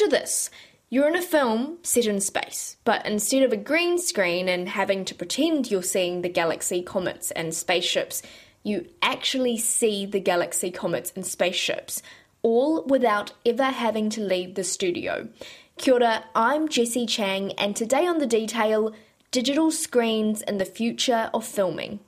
Picture this. You're in a film set in space, but instead of a green screen and having to pretend you're seeing the galaxy, comets, and spaceships, you actually see the galaxy, comets, and spaceships, all without ever having to leave the studio. Kia ora, I'm Jessie Chang, and today on The Detail, digital screens and the future of filming.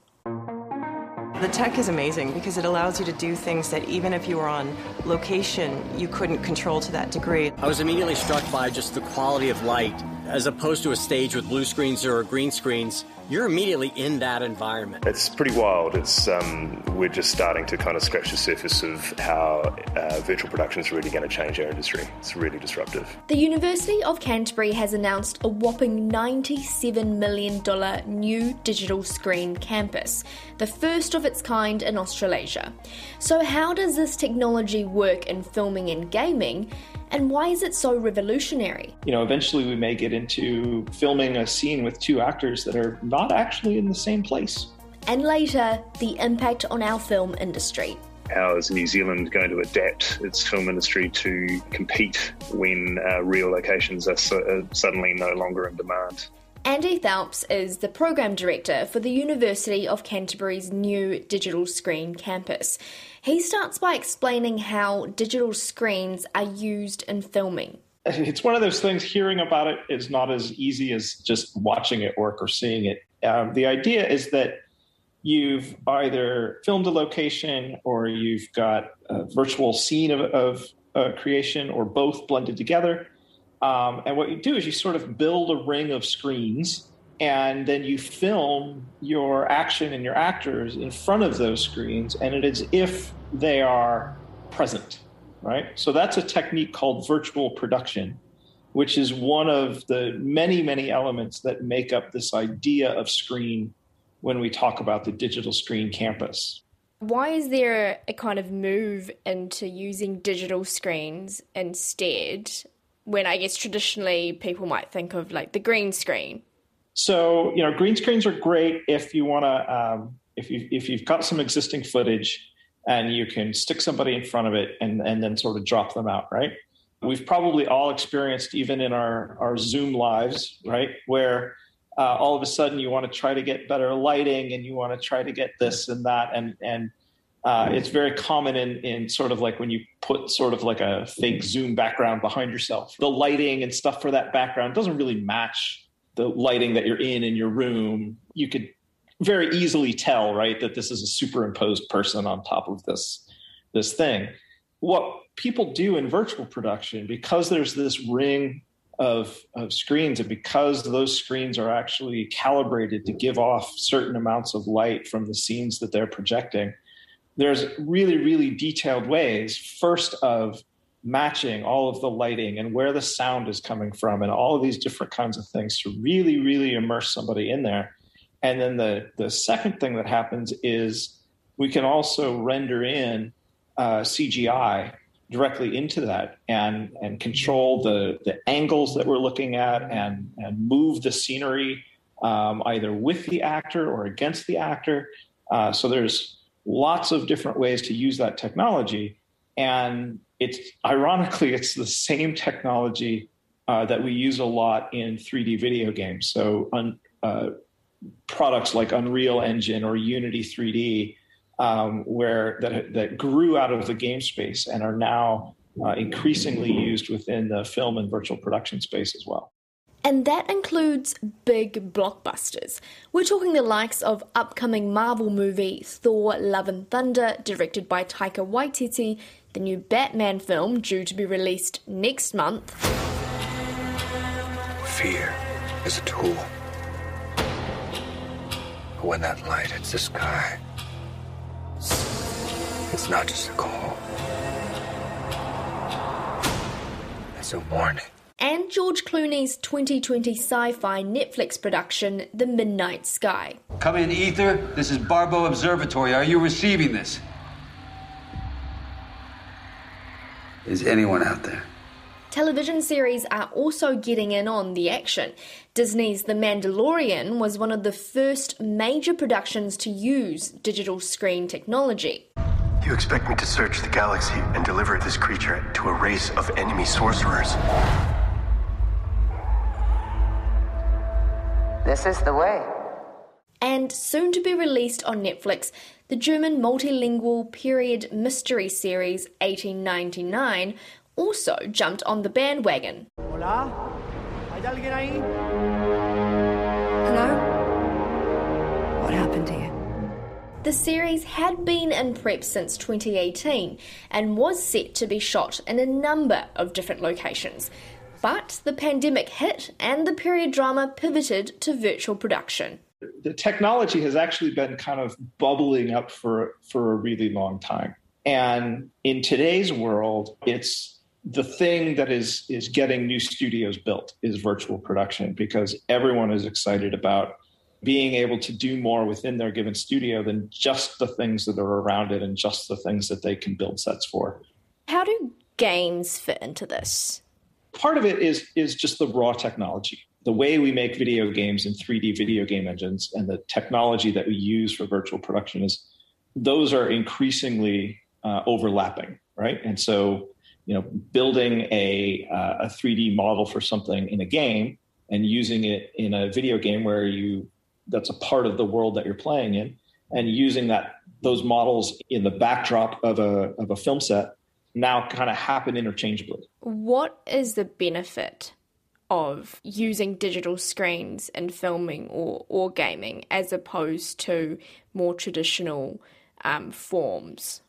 The tech is amazing because it allows you to do things that even if you were on location, you couldn't control to that degree. I was immediately struck by just the quality of light as opposed to a stage with blue screens or green screens you're immediately in that environment. It's pretty wild. It's um, we're just starting to kind of scratch the surface of how uh, virtual production is really going to change our industry. It's really disruptive. The University of Canterbury has announced a whopping $97 million new digital screen campus, the first of its kind in Australasia. So, how does this technology work in filming and gaming? And why is it so revolutionary? You know, eventually we may get into filming a scene with two actors that are not actually in the same place. And later, the impact on our film industry. How is New Zealand going to adapt its film industry to compete when uh, real locations are, so, uh, suddenly no longer in demand? Andy Phelps is the program director for the University of Canterbury's new digital screen campus. He starts by explaining how digital screens are used in filming. It's one of those things, hearing about it is not as easy as just watching it work or seeing it. Um, the idea is that you've either filmed a location or you've got a virtual scene of, of uh, creation or both blended together um, and what you do is you sort of build a ring of screens and then you film your action and your actors in front of those screens and it is if they are present right so that's a technique called virtual production which is one of the many many elements that make up this idea of screen when we talk about the digital screen campus why is there a kind of move into using digital screens instead when I guess traditionally people might think of like the green screen. So you know, green screens are great if you want to um, if you if you've got some existing footage and you can stick somebody in front of it and and then sort of drop them out, right? We've probably all experienced even in our our Zoom lives, right, where uh, all of a sudden you want to try to get better lighting and you want to try to get this and that and and uh, it's very common in, in sort of like when you put sort of like a fake Zoom background behind yourself. The lighting and stuff for that background doesn't really match the lighting that you're in in your room. You could very easily tell, right, that this is a superimposed person on top of this this thing. What people do in virtual production, because there's this ring of, of screens, and because those screens are actually calibrated to give off certain amounts of light from the scenes that they're projecting, there's really, really detailed ways, first of matching all of the lighting and where the sound is coming from and all of these different kinds of things to really, really immerse somebody in there. And then the, the second thing that happens is we can also render in uh, CGI directly into that and, and control the, the angles that we're looking at and, and move the scenery um, either with the actor or against the actor. Uh, so there's lots of different ways to use that technology. And it's ironically, it's the same technology uh, that we use a lot in 3D video games. So, un, uh, products like Unreal Engine or Unity 3D, um, where that that grew out of the game space and are now uh, increasingly used within the film and virtual production space as well. And that includes big blockbusters. We're talking the likes of upcoming Marvel movie Thor Love and Thunder, directed by Taika Waititi, the new Batman film due to be released next month. Fear is a tool. But when that light hits the sky, it's not just a call, it's a warning George Clooney's 2020 sci fi Netflix production, The Midnight Sky. Come in, Aether. This is Barbeau Observatory. Are you receiving this? Is anyone out there? Television series are also getting in on the action. Disney's The Mandalorian was one of the first major productions to use digital screen technology. You expect me to search the galaxy and deliver this creature to a race of enemy sorcerers? This is the way. And soon to be released on Netflix, the German multilingual period mystery series 1899 also jumped on the bandwagon. Hola? ¿Hay alguien ahí? Hello? What happened to you? The series had been in prep since 2018 and was set to be shot in a number of different locations. But the pandemic hit and the period drama pivoted to virtual production. The technology has actually been kind of bubbling up for, for a really long time. And in today's world, it's the thing that is is getting new studios built is virtual production because everyone is excited about being able to do more within their given studio than just the things that are around it and just the things that they can build sets for. How do games fit into this? Part of it is is just the raw technology. The way we make video games and 3D video game engines and the technology that we use for virtual production is those are increasingly uh, overlapping, right? And so, you know, building a uh, a 3D model for something in a game and using it in a video game where you that's a part of the world that you're playing in and using that those models in the backdrop of a of a film set now kind of happen interchangeably. What is the benefit of using digital screens in filming or, or gaming as opposed to more traditional um, forms?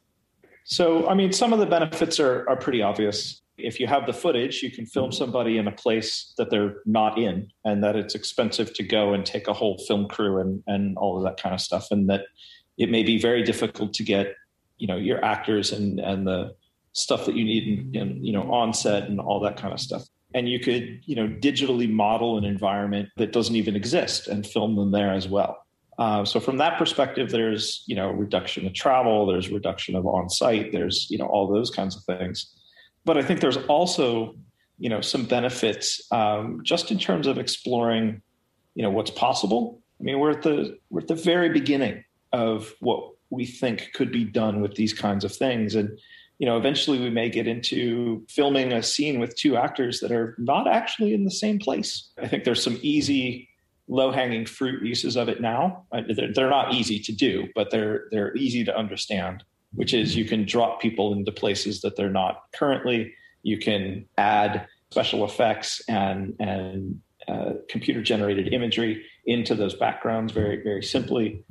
So, I mean, some of the benefits are, are pretty obvious. If you have the footage, you can film somebody in a place that they're not in, and that it's expensive to go and take a whole film crew and, and all of that kind of stuff, and that it may be very difficult to get, you know, your actors and and the stuff that you need in, in you know on set and all that kind of stuff. And you could, you know, digitally model an environment that doesn't even exist and film them there as well. Uh, so from that perspective, there's you know reduction of travel, there's reduction of on site, there's you know all those kinds of things. But I think there's also you know some benefits um, just in terms of exploring you know what's possible. I mean, we're at the we're at the very beginning of what we think could be done with these kinds of things, and you know eventually we may get into filming a scene with two actors that are not actually in the same place. I think there's some easy low hanging fruit uses of it now. They're not easy to do, but they're they're easy to understand. Which is you can drop people into places that they're not currently. You can add special effects and and uh, computer generated imagery into those backgrounds very very simply.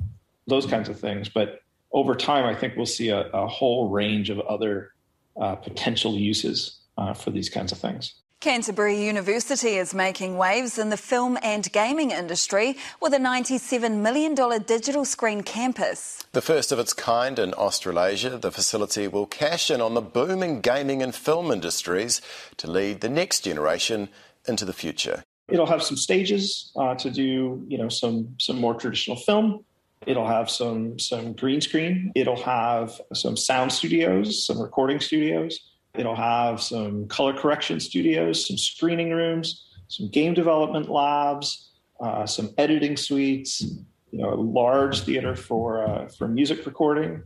Those kinds of things, but over time, I think we'll see a, a whole range of other uh, potential uses uh, for these kinds of things. Canterbury University is making waves in the film and gaming industry with a $97 million digital screen campus. The first of its kind in Australasia, the facility will cash in on the booming gaming and film industries to lead the next generation into the future. It'll have some stages uh, to do, you know, some some more traditional film. It'll have some some green screen. It'll have some sound studios, some recording studios. It'll have some color correction studios, some screening rooms, some game development labs, uh, some editing suites. You know, a large theater for uh, for music recording.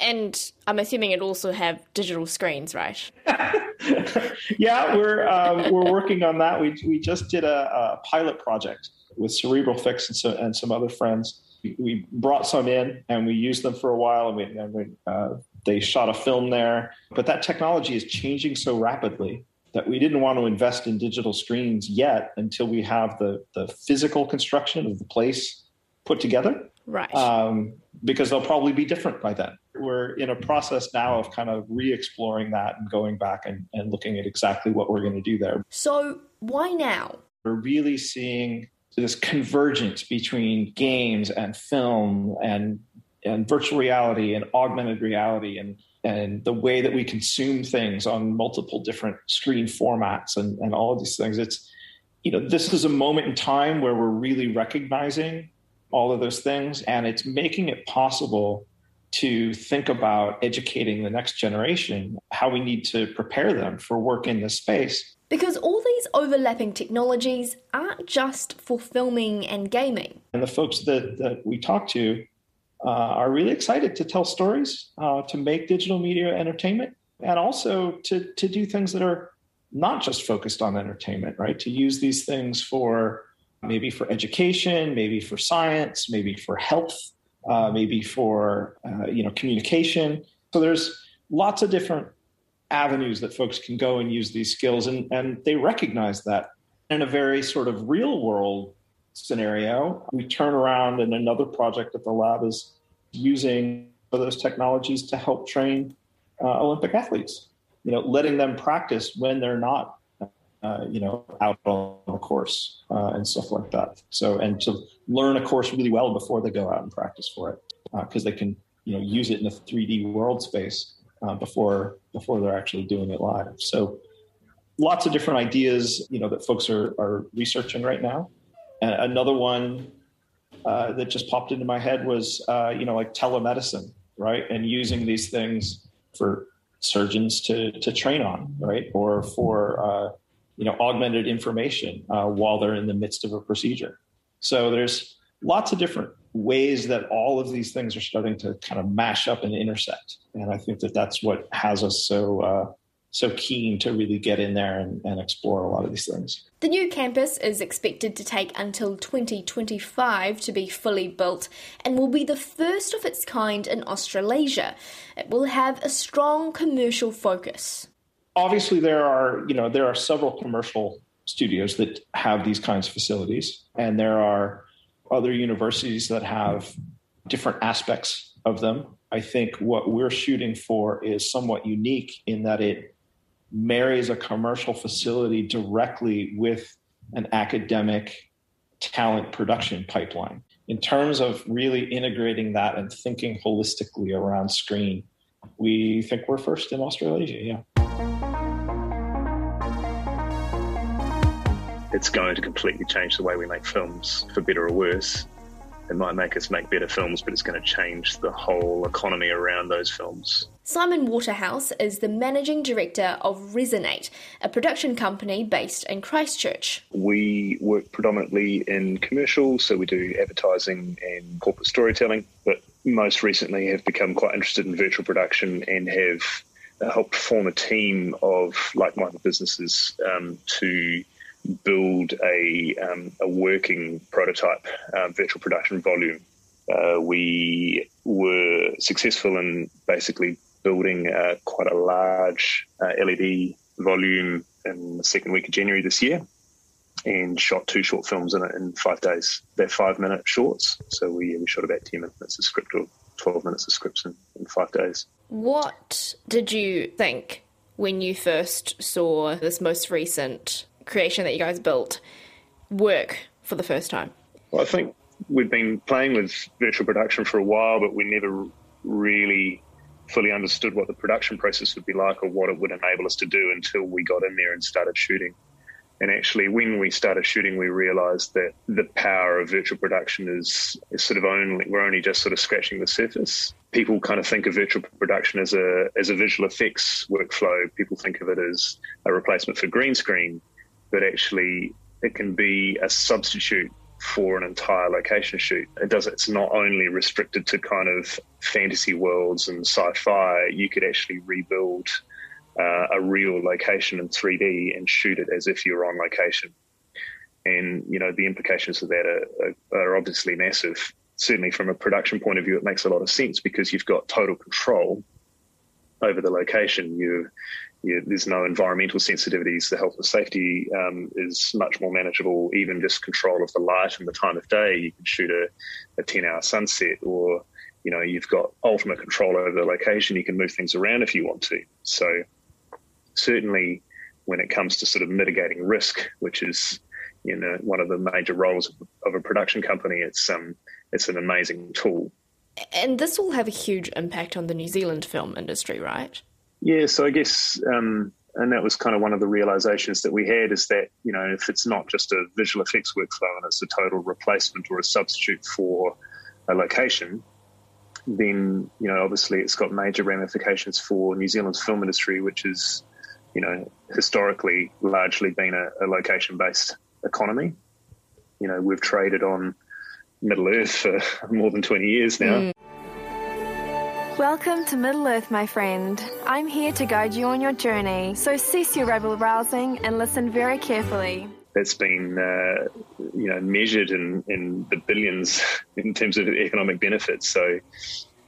And I'm assuming it also have digital screens, right? yeah, we're um, we're working on that. We we just did a, a pilot project with Cerebral Fix and, so, and some other friends. We brought some in and we used them for a while, and we, and we uh, they shot a film there. But that technology is changing so rapidly that we didn't want to invest in digital screens yet until we have the, the physical construction of the place put together. Right. Um, because they'll probably be different by then. We're in a process now of kind of re exploring that and going back and, and looking at exactly what we're going to do there. So, why now? We're really seeing this convergence between games and film and and virtual reality and augmented reality and and the way that we consume things on multiple different screen formats and, and all of these things. It's you know, this is a moment in time where we're really recognizing all of those things and it's making it possible to think about educating the next generation how we need to prepare them for work in this space because all these overlapping technologies aren't just for filming and gaming and the folks that, that we talk to uh, are really excited to tell stories, uh, to make digital media entertainment, and also to to do things that are not just focused on entertainment, right? To use these things for maybe for education, maybe for science, maybe for health, uh, maybe for uh, you know communication. So there's lots of different avenues that folks can go and use these skills, and and they recognize that in a very sort of real world scenario. We turn around, and another project at the lab is using those technologies to help train uh, Olympic athletes. You know, letting them practice when they're not uh, you know, out on the course uh, and stuff like that. So, and to learn a course really well before they go out and practice for it, because uh, they can, you know, use it in a 3D world space uh, before before they're actually doing it live. So, lots of different ideas, you know, that folks are are researching right now. And another one uh, that just popped into my head was, you know, like telemedicine, right, and using these things for surgeons to to train on, right, or for you know augmented information uh, while they're in the midst of a procedure. So there's lots of different ways that all of these things are starting to kind of mash up and intersect, and I think that that's what has us so. Uh, so keen to really get in there and, and, explore a lot of these things. The new campus is expected to take until 2025 to be fully built and will be the first of its kind in Australasia. It will have a strong commercial focus obviously there are you know there are several commercial studios that have these kinds of facilities and there are other universities that have different aspects of them. I think what we're shooting for is somewhat unique in that it marries a commercial facility directly with an academic talent production pipeline. In terms of really integrating that and thinking holistically around screen we think we're first in australasia yeah it's going to completely change the way we make films, for better or worse. It might make us make better films, but it's going to change the whole economy around those films. Simon Waterhouse is the managing director of Resonate, a production company based in Christchurch. We work predominantly in commercial, so we do advertising and corporate storytelling, but most recently have become quite interested in virtual production and have helped form a team of like minded businesses um, to build a, um, a working prototype uh, virtual production volume. Uh, we were successful in basically building uh, quite a large uh, LED volume in the second week of January this year and shot two short films in it in five days. They're five minute shorts. So we, we shot about 10 minutes of script or 12 minutes of scripts in, in five days. What did you think when you first saw this most recent creation that you guys built work for the first time? Well, I think we've been playing with virtual production for a while, but we never really fully understood what the production process would be like or what it would enable us to do until we got in there and started shooting. And actually, when we started shooting, we realized that the power of virtual production is, is sort of only, we're only just sort of scratching the surface. People kind of think of virtual production as a, as a visual effects workflow. People think of it as a replacement for green screen but actually it can be a substitute for an entire location shoot. It does it's not only restricted to kind of fantasy worlds and sci-fi. You could actually rebuild uh, a real location in 3D and shoot it as if you're on location. And you know the implications of that are, are, are obviously massive. Certainly, from a production point of view, it makes a lot of sense because you've got total control over the location. You you, there's no environmental sensitivities. The health and safety um, is much more manageable. Even just control of the light and the time of day. You can shoot a, a 10 hour sunset or, you know, you've got ultimate control over the location. You can move things around if you want to. So certainly when it comes to sort of mitigating risk, which is, you know, one of the major roles of, of a production company, it's, um, it's an amazing tool. And this will have a huge impact on the New Zealand film industry, right? Yeah, so I guess, um, and that was kind of one of the realizations that we had is that, you know, if it's not just a visual effects workflow and it's a total replacement or a substitute for a location, then, you know, obviously it's got major ramifications for New Zealand's film industry, which is, you know, historically largely been a, a location based economy. You know, we've traded on Middle Earth for more than 20 years now. Mm. Welcome to Middle Earth, my friend. I'm here to guide you on your journey, so cease your rebel rousing and listen very carefully. That's been, uh, you know, measured in, in the billions in terms of economic benefits. So,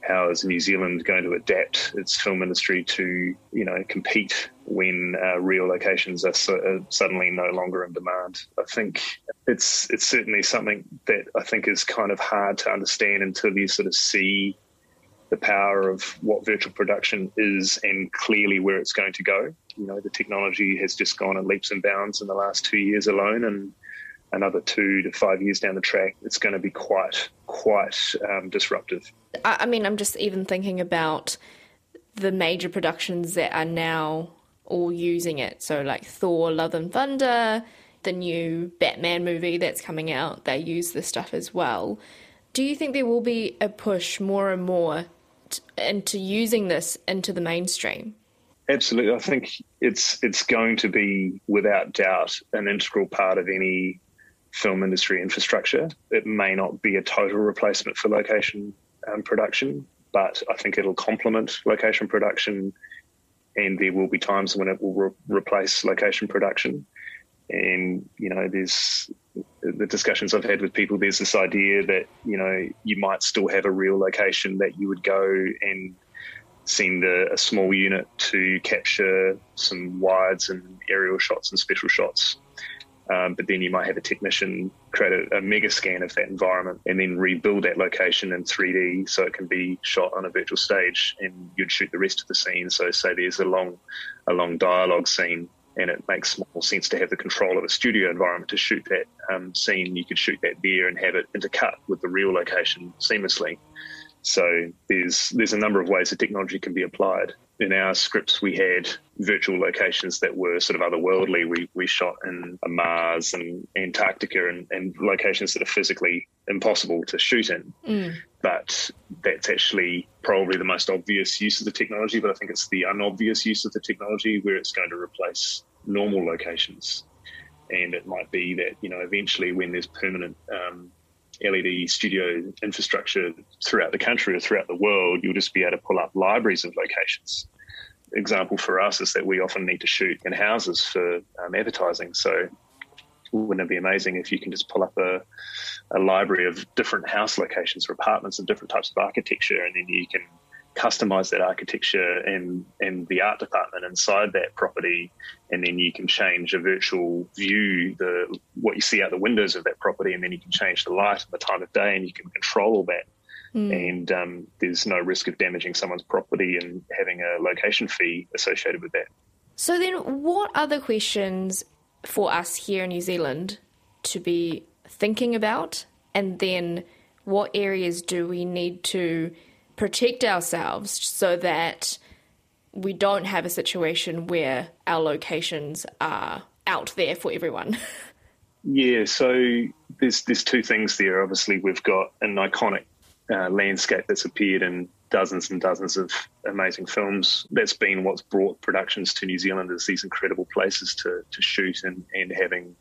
how is New Zealand going to adapt its film industry to, you know, compete when uh, real locations are, so, are, suddenly no longer in demand? I think it's it's certainly something that I think is kind of hard to understand until you sort of see the power of what virtual production is and clearly where it's going to go. You know, the technology has just gone in leaps and bounds in the last two years alone, and another two to five years down the track, it's going to be quite quite um, disruptive. I mean, I'm just even thinking about the major productions that are now all using it. So, like Thor: Love and Thunder, the new Batman movie that's coming out, they use this stuff as well. Do you think there will be a push more and more into using this into the mainstream? Absolutely, I think it's it's going to be without doubt an integral part of any film industry infrastructure. It may not be a total replacement for location um, production, but I think it'll complement location production, and there will be times when it will re- replace location production. And you know, there's the discussions I've had with people. There's this idea that you know you might still have a real location that you would go and send a, a small unit to capture some wides and aerial shots and special shots um, but then you might have a technician create a, a, mega scan of that environment and then rebuild that location in 3D so it can be shot on a virtual stage and you'd shoot the rest of the scene. So say there's a long, a long dialogue scene and it makes more sense to have the control of a studio environment to shoot that um, scene. You could shoot that there and have it intercut with the real location seamlessly. So there's there's a number of ways that technology can be applied. In our scripts, we had virtual locations that were sort of otherworldly. We we shot in Mars and Antarctica and, and locations that are physically impossible to shoot in. Mm. But that's actually probably the most obvious use of the technology. But I think it's the unobvious use of the technology where it's going to replace normal locations. And it might be that you know eventually when there's permanent um, LED studio infrastructure throughout the country or throughout the world, you'll just be able to pull up libraries of locations. Example for us is that we often need to shoot in houses for um, advertising. So, wouldn't it be amazing if you can just pull up a, a library of different house locations or apartments of different types of architecture, and then you can customize that architecture and and the art department inside that property, and then you can change a virtual view, the what you see out the windows of that property, and then you can change the light and the time of day, and you can control all that. Mm. And um, there's no risk of damaging someone's property and having a location fee associated with that. So then, what other questions for us here in New Zealand to be thinking about, and then what areas do we need to protect ourselves so that we don't have a situation where our locations are out there for everyone. yeah, so there's there's two things there. Obviously, we've got an iconic uh, landscape that's appeared in dozens and dozens of amazing films. That's been what's brought productions to New Zealand is these incredible places to to shoot and and having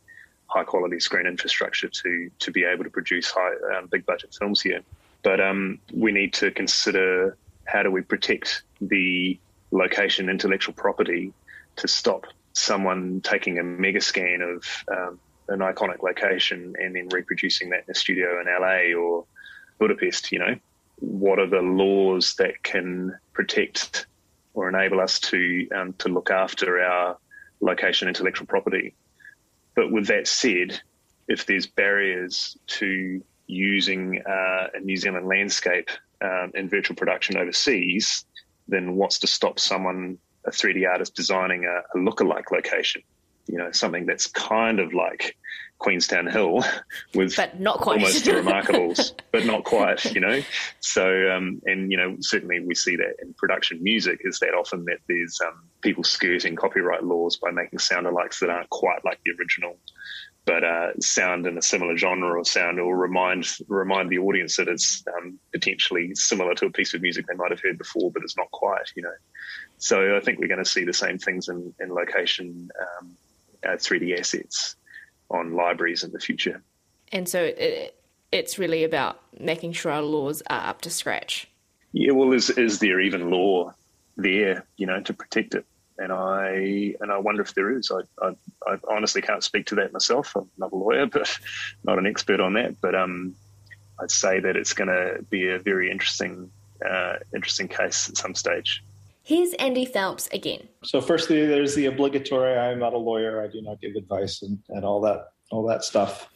high quality screen infrastructure to to be able to produce high um, big budget films here. But um, we need to consider how do we protect the location intellectual property to stop someone taking a mega scan of um, an iconic location and then reproducing that in a studio in LA or Budapest. You know, what are the laws that can protect or enable us to um, to look after our location intellectual property? But with that said, if there's barriers to using uh, a New Zealand landscape um, in virtual production overseas, then what's to stop someone, a 3D artist, designing a, a lookalike location? You know, something that's kind of like Queenstown Hill with but not quite. almost the remarkables, but not quite, you know. So, um, and you know, certainly we see that in production music is that often that there's um, people skirting copyright laws by making sound alikes that aren't quite like the original but uh, sound in a similar genre or sound or remind remind the audience that it's um, potentially similar to a piece of music they might have heard before, but it's not quite, you know. So I think we're going to see the same things in, in location um, uh, 3D assets on libraries in the future. And so it, it's really about making sure our laws are up to scratch. Yeah, well, is is there even law there, you know, to protect it? And I and I wonder if there is. I, I, I honestly can't speak to that myself. I'm not a lawyer, but not an expert on that. But um, I'd say that it's going to be a very interesting uh, interesting case at some stage. Here's Andy Phelps again. So, firstly, there's the obligatory I'm not a lawyer, I do not give advice, and, and all that all that stuff.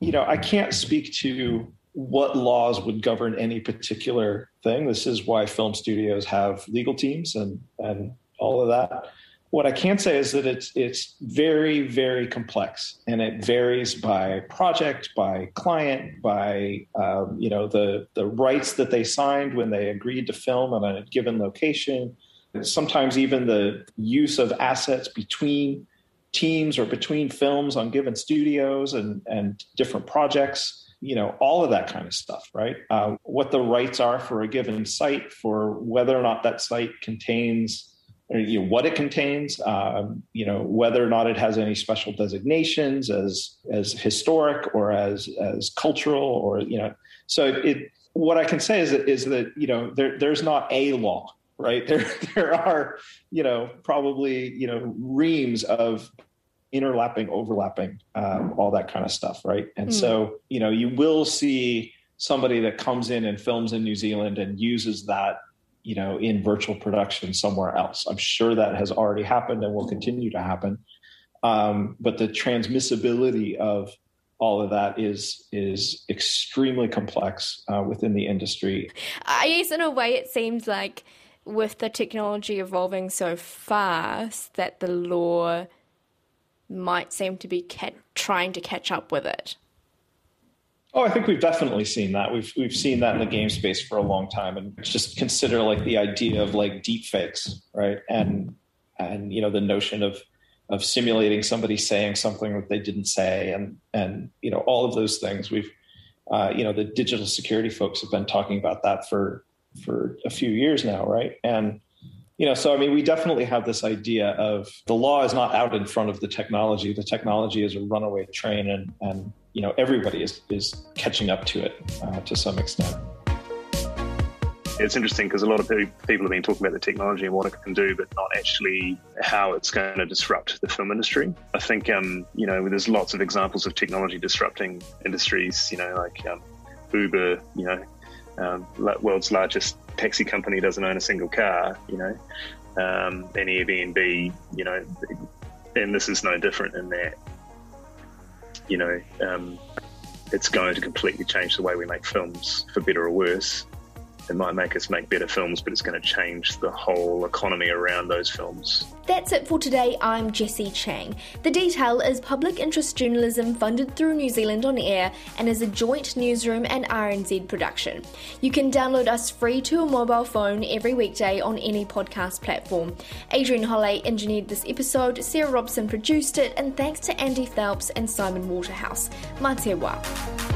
You know, I can't speak to what laws would govern any particular thing. This is why film studios have legal teams and and all of that. What I can say is that it's it's very very complex, and it varies by project, by client, by um, you know the the rights that they signed when they agreed to film on a given location. Sometimes even the use of assets between teams or between films on given studios and and different projects you know all of that kind of stuff right uh, what the rights are for a given site for whether or not that site contains you know, what it contains um, you know whether or not it has any special designations as as historic or as as cultural or you know so it what i can say is that is that you know there there's not a law right there there are you know probably you know reams of interlapping, overlapping, um, all that kind of stuff, right? And mm. so, you know, you will see somebody that comes in and films in New Zealand and uses that, you know, in virtual production somewhere else. I'm sure that has already happened and will continue to happen. Um, but the transmissibility of all of that is is extremely complex uh, within the industry. I guess in a way, it seems like with the technology evolving so fast that the law might seem to be ca- trying to catch up with it. Oh, I think we've definitely seen that. We've we've seen that in the game space for a long time, and just consider like the idea of like deep fakes, right? And and you know the notion of of simulating somebody saying something that they didn't say, and and you know all of those things. We've uh, you know the digital security folks have been talking about that for for a few years now, right? And you know so i mean we definitely have this idea of the law is not out in front of the technology the technology is a runaway train and and you know everybody is is catching up to it uh, to some extent it's interesting because a lot of people have been talking about the technology and what it can do, but not actually how it's going to disrupt the film industry. I think, um, you know, there's lots of examples of technology disrupting industries, you know, like um, Uber, you know, um, world's largest taxi company doesn't own a single car, you know, um, and Airbnb, you know, and this is no different in that, you know, um, it's going to completely change the way we make films for better or worse it might make us make better films, but it's going to change the whole economy around those films. That's it for today. I'm Jessie Chang. The Detail is public interest journalism funded through New Zealand on Air and is a joint newsroom and RNZ production. You can download us free to a mobile phone every weekday on any podcast platform. Adrian Holley engineered this episode, Sarah Robson produced it, and thanks to Andy Phelps and Simon Waterhouse. Mā te wā.